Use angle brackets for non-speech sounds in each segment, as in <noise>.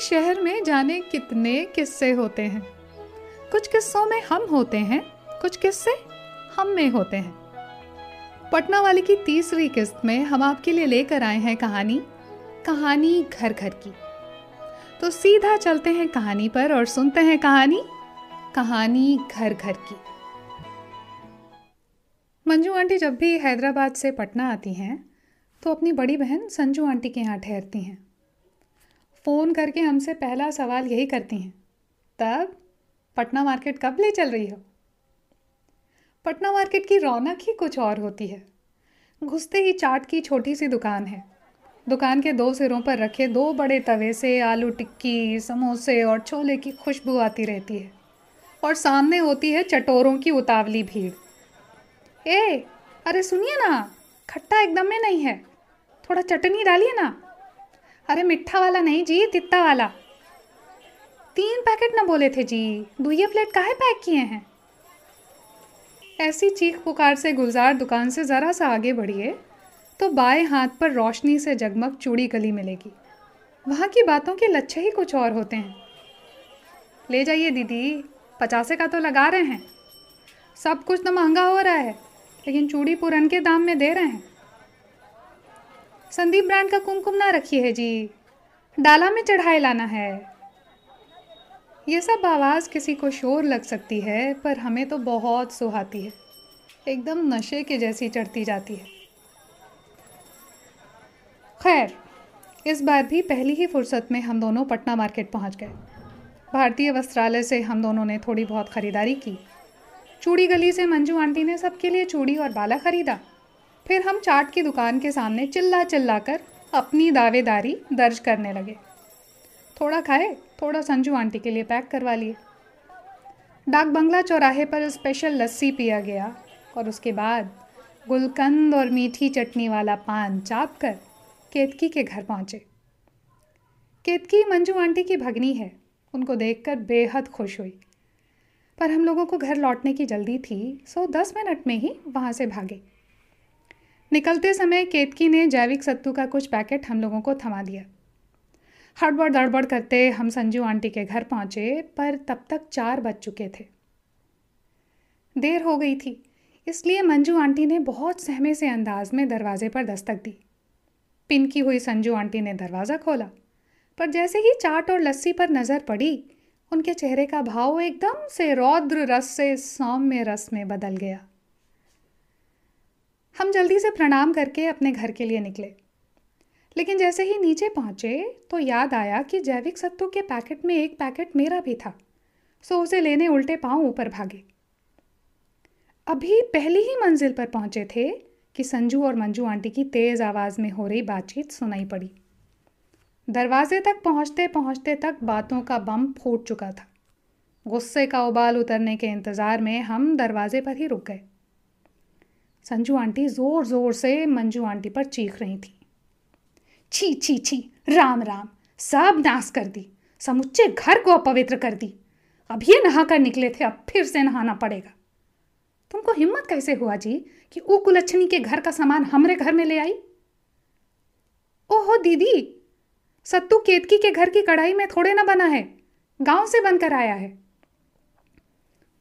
शहर में जाने कितने किस्से होते हैं? कुछ किस्सों में हम होते हैं, कुछ किस्से हम में होते हैं। पटना वाली की तीसरी किस्त में हम आपके लिए लेकर आए हैं कहानी कहानी घर घर की। तो सीधा चलते हैं कहानी पर और सुनते हैं कहानी कहानी घर घर की। मंजू आंटी जब भी हैदराबाद से पटना आती हैं तो अपनी बड़ी बहन संजू आंटी के यहाँ ठहरती हैं। फ़ोन करके हमसे पहला सवाल यही करती हैं, तब पटना मार्केट कब ले चल रही हो? पटना मार्केट की रौनक ही कुछ और होती है। घुसते ही चाट की छोटी सी दुकान है। दुकान के दो सिरों पर रखे दो बड़े तवे से आलू टिक्की, समोसे और छोले की खुशबू आती रहती है और सामने होती है चटोरों की उतावली भीड़। ए, अरे सुनिए ना, खट्टा एकदम में नहीं है। थोड़ा चटनी डालिए ना। अरे मिठा वाला नहीं जी, तित्ता वाला। तीन पैकेट ना बोले थे जी। दुइये प्लेट काहे पैक किए हैं? ऐसी चीख पुकार से गुलजार दुकान से ज़रा सा आगे बढ़िए तो बाएँ हाथ पर रोशनी से जगमग चूड़ी गली मिलेगी। वहाँ की बातों के लच्छे ही कुछ और होते हैं। ले जाइए दीदी, पचासे का तो लगा रहे हैं। सब कुछ तो महँगा हो रहा है, लेकिन चूड़ी पुरन के दाम में दे रहे हैं। संदीप ब्रांड का कुमकुम ना रखिए है जी। डाला में चढ़ाए लाना है। ये सब आवाज़ किसी को शोर लग सकती है, पर हमें तो बहुत सुहाती है। एकदम नशे के जैसी चढ़ती जाती है। खैर, इस बार भी पहली ही फुर्सत में हम दोनों पटना मार्केट पहुँच गए। भारतीय वस्त्रालय से हम दोनों ने थोड़ी बहुत ख़रीदारी की। चूड़ी गली से मंजू आंटी ने सबके लिए चूड़ी और बाला खरीदा। फिर हम चाट की दुकान के सामने चिल्ला चिल्ला कर अपनी दावेदारी दर्ज करने लगे। थोड़ा खाए, थोड़ा संजू आंटी के लिए पैक करवा लिए। डाक बंगला चौराहे पर स्पेशल लस्सी पिया गया और उसके बाद गुलकंद और मीठी चटनी वाला पान चाप कर केतकी के घर पहुँचे। केतकी मंजू आंटी की भगनी है, उनको देखकर बेहद खुश हुई। पर हम लोगों को घर लौटने की जल्दी थी, सो दस मिनट में ही वहाँ से भागे। निकलते समय केतकी ने जैविक सत्तू का कुछ पैकेट हम लोगों को थमा दिया। हड़बड़ दड़बड़ करते हम संजू आंटी के घर पहुँचे, पर तब तक चार बज चुके थे। देर हो गई थी, इसलिए मंजू आंटी ने बहुत सहमे से अंदाज में दरवाजे पर दस्तक दी। पिन की हुई संजू आंटी ने दरवाज़ा खोला, पर जैसे ही चाट और लस्सी पर नज़र पड़ी, उनके चेहरे का भाव एकदम से रौद्र रस से सौम्य रस में बदल गया। हम जल्दी से प्रणाम करके अपने घर के लिए निकले। लेकिन जैसे ही नीचे पहुँचे तो याद आया कि जैविक सत्तू के पैकेट में एक पैकेट मेरा भी था, सो उसे लेने उल्टे पाँव ऊपर भागे। अभी पहली ही मंजिल पर पहुँचे थे कि संजू और मंजू आंटी की तेज़ आवाज़ में हो रही बातचीत सुनाई पड़ी। दरवाजे तक पहुँचते पहुँचते तक बातों का बम फूट चुका था। गुस्से का उबाल उतरने के इंतज़ार में हम दरवाजे पर ही रुक गए। संजू आंटी ज़ोर ज़ोर से मंजू आंटी पर चीख रही थी। छी छी छी, राम राम, सब नाश कर दी, समुच्चे घर को अपवित्र कर दी। अभी नहा कर निकले थे, अब फिर से नहाना पड़ेगा। तुमको हिम्मत कैसे हुआ जी कि वो कुलच्छनी के घर का सामान हमरे घर में ले आई? ओहो, दीदी, सत्तू केतकी के घर की कढ़ाई में थोड़े ना बना है, गाँव से बनकर आया है।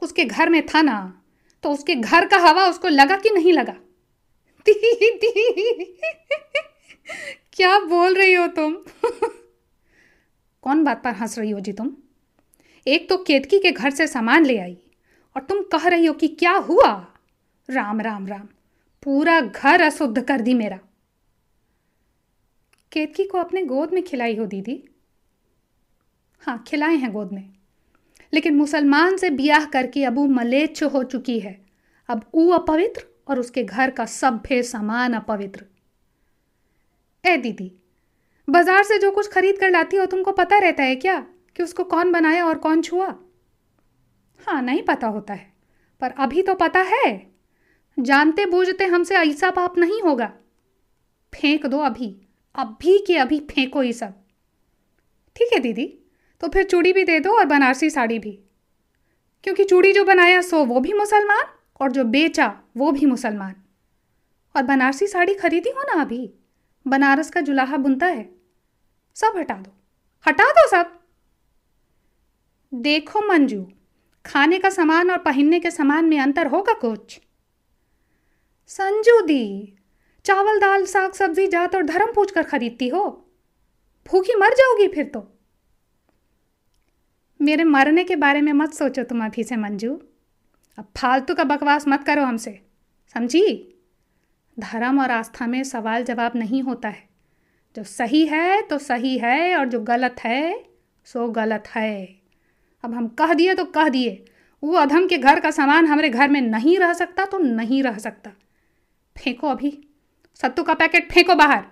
उसके घर में था ना तो उसके घर का हवा उसको लगा कि नहीं लगा? दीदी <laughs> क्या बोल रही हो तुम? <laughs> कौन बात पर हंस रही हो जी तुम? एक तो केतकी के घर से सामान ले आई और तुम कह रही हो कि क्या हुआ? राम राम राम। पूरा घर अशुद्ध कर दी मेरा। केतकी को अपने गोद में खिलाई हो, दीदी। हाँ खिलाए हैं गोद में। लेकिन मुसलमान से ब्याह करके अब मलेच्छ हो चुकी है। अब ऊ अपवित्र और उसके घर का सभ्य सामान अपवित्र। ए दीदी, बाज़ार से जो कुछ खरीद कर लाती हो, तुमको पता रहता है क्या कि उसको कौन बनाया और कौन छुआ? हाँ नहीं पता होता है, पर अभी तो पता है। जानते बूझते हमसे ऐसा पाप नहीं होगा। फेंक दो अभी अभी के अभी फेंको ये सब। ठीक है दीदी? तो फिर चूड़ी भी दे दो और बनारसी साड़ी भी। क्योंकि चूड़ी जो बनाया सो वो भी मुसलमान और जो बेचा वो भी मुसलमान। और बनारसी साड़ी खरीदी हो ना अभी? बनारस का जुलाहा बुनता है। सब हटा दो। हटा दो सब। देखो मंजू, खाने का सामान और पहनने के सामान में अंतर होगा कुछ? संजू दी, चावल, दाल, साग, सब्ज़ी, जात और धर्म पूछ कर खरीदती हो। भूखी मर जाओगी फिर तो। मेरे मरने के बारे में मत सोचो तुम अभी से, मंजू। अब फालतू का बकवास मत करो हमसे, समझी? धर्म और आस्था में सवाल जवाब नहीं होता है। जो सही है तो सही है, और जो गलत है, सो गलत है। अब हम कह दिए तो कह दिए। वो अधम के घर का सामान हमारे घर में नहीं रह सकता तो नहीं रह सकता। फेंको अभी। सत्तू का पैकेट फेंको बाहर।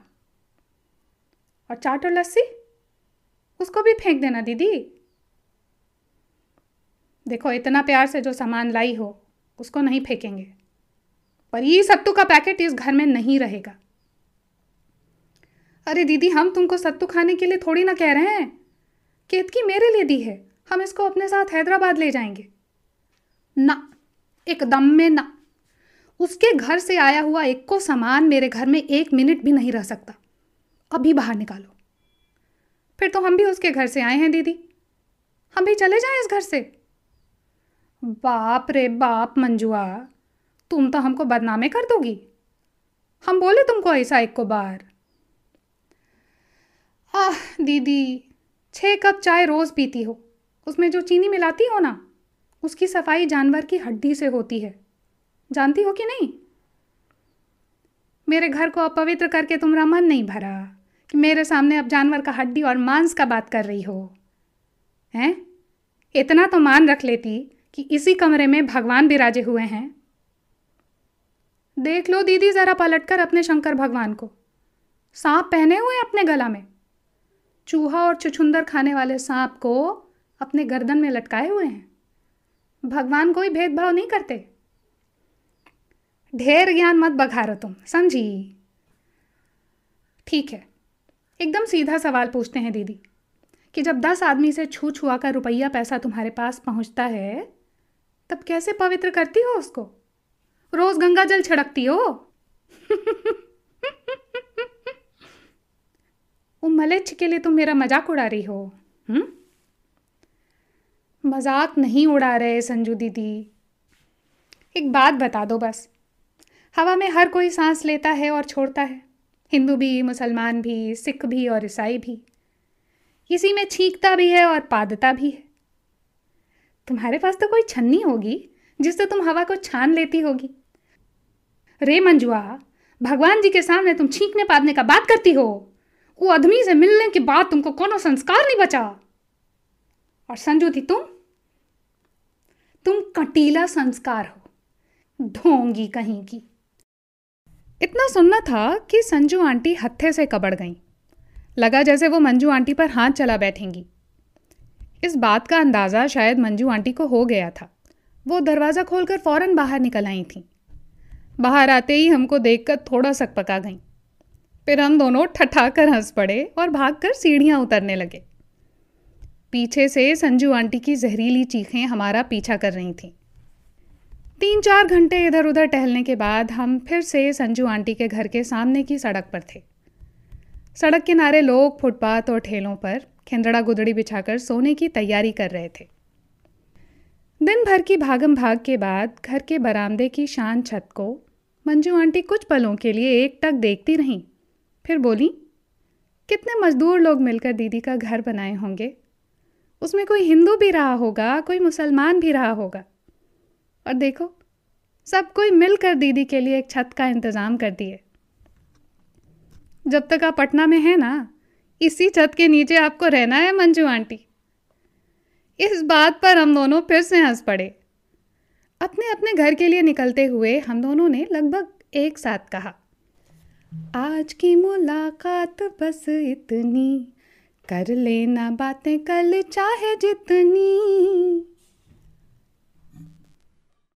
और चाट और लस्सी? उसको भी फेंक देना, दीदी। देखो, इतना प्यार से जो सामान लाई हो, उसको नहीं फेंकेंगे। पर ये सत्तू का पैकेट इस घर में नहीं रहेगा। अरे दीदी, हम तुमको सत्तू खाने के लिए थोड़ी ना कह रहे हैं। केतकी मेरे लिए दी है। हम इसको अपने साथ हैदराबाद ले जाएँगे। ना, एकदम में ना। उसके घर से आया हुआ एक को सामान मेरे घर में एक मिनट भी नहीं रह सकता। अभी बाहर निकालो। फिर तो हम भी उसके घर से आए हैं, दीदी। हम भी चले जाएँ इस घर से। बाप रे बाप, मंजुआ, तुम तो हमको बदनामे कर दोगी। हम बोले तुमको ऐसा एक को बार। आह, दीदी छः कप चाय रोज़ पीती हो। उसमें जो चीनी मिलाती हो ना, उसकी सफ़ाई जानवर की हड्डी से होती है। जानती हो कि नहीं? मेरे घर को अपवित्र करके तुम्हारा मन नहीं भरा कि मेरे सामने अब जानवर का हड्डी और मांस का बात कर रही हो। हैं? इतना तो मान रख लेती कि इसी कमरे में भगवान बिराजे हुए हैं। देख लो दीदी ज़रा पलटकर अपने शंकर भगवान को। सांप पहने हुए अपने गला में। चूहा और चुछुंदर खाने वाले सांप को अपने गर्दन में लटकाए हुए हैं। भगवान कोई भेदभाव नहीं करते। ढेर ज्ञान मत बघारो तुम, समझी? ठीक है, एकदम सीधा सवाल पूछते हैं दीदी कि जब दस आदमी से छू छुआ कर रुपया पैसा तुम्हारे पास पहुँचता है तब कैसे पवित्र करती हो उसको? रोज गंगा जल छिड़कती हो? वो मलेच्छ के लिए तुम मेरा मज़ाक उड़ा रही हो? मज़ाक नहीं उड़ा रहे संजू दीदी। एक बात बता दो बस। हवा में हर कोई सांस लेता है और छोड़ता है। हिंदू भी, मुसलमान भी, सिख भी और ईसाई भी। इसी में छींकता भी है और पादता भी है। तुम्हारे पास तो कोई छन्नी होगी जिससे तुम हवा को छान लेती होगी। रे मंजुआ, भगवान जी के सामने तुम छींकने पादने का बात करती हो। वो आदमी से मिलने के बाद तुमको कोनो संस्कार नहीं बचा। और संजू थी तुम? तुम कटीला संस्कार हो, ढोंगी कहीं की। इतना सुनना था कि संजू आंटी हत्थे से कबड़ गई। लगा जैसे वो मंजू आंटी पर हाथ चला बैठेंगी। इस बात का अंदाज़ा शायद मंजू आंटी को हो गया था। वो दरवाज़ा खोलकर फ़ौरन बाहर निकल आई थी। बाहर आते ही हमको देखकर थोड़ा सक पका गई। फिर हम दोनों ठठा कर हंस पड़े और भागकर सीढ़ियाँ उतरने लगे। पीछे से संजू आंटी की जहरीली चीखें हमारा पीछा कर रही थीं। तीन चार घंटे इधर उधर टहलने के बाद हम फिर से संजू आंटी के घर के सामने की सड़क पर थे। सड़क किनारे लोग, फुटपाथ और ठेलों पर खिंदड़ा गुदड़ी बिछाकर सोने की तैयारी कर रहे थे। दिन भर की भागम भाग के बाद घर के बरामदे की शान छत को मंजू आंटी कुछ पलों के लिए एक टक देखती रहीं। फिर बोली, कितने मजदूर लोग मिलकर दीदी का घर बनाए होंगे। उसमें कोई हिंदू भी रहा होगा, कोई मुसलमान भी रहा होगा। और देखो, सब कोई मिलकर दीदी के लिए एक छत का इंतज़ाम कर दिए। जब तक आप पटना में हैं ना इसी छत के नीचे आपको रहना है, मंजू आंटी। इस बात पर हम दोनों फिर से हंस पड़े। अपने अपने घर के लिए निकलते हुए हम दोनों ने लगभग एक साथ कहा, आज की मुलाकात बस इतनी, कर लेना बातें कल चाहे जितनी।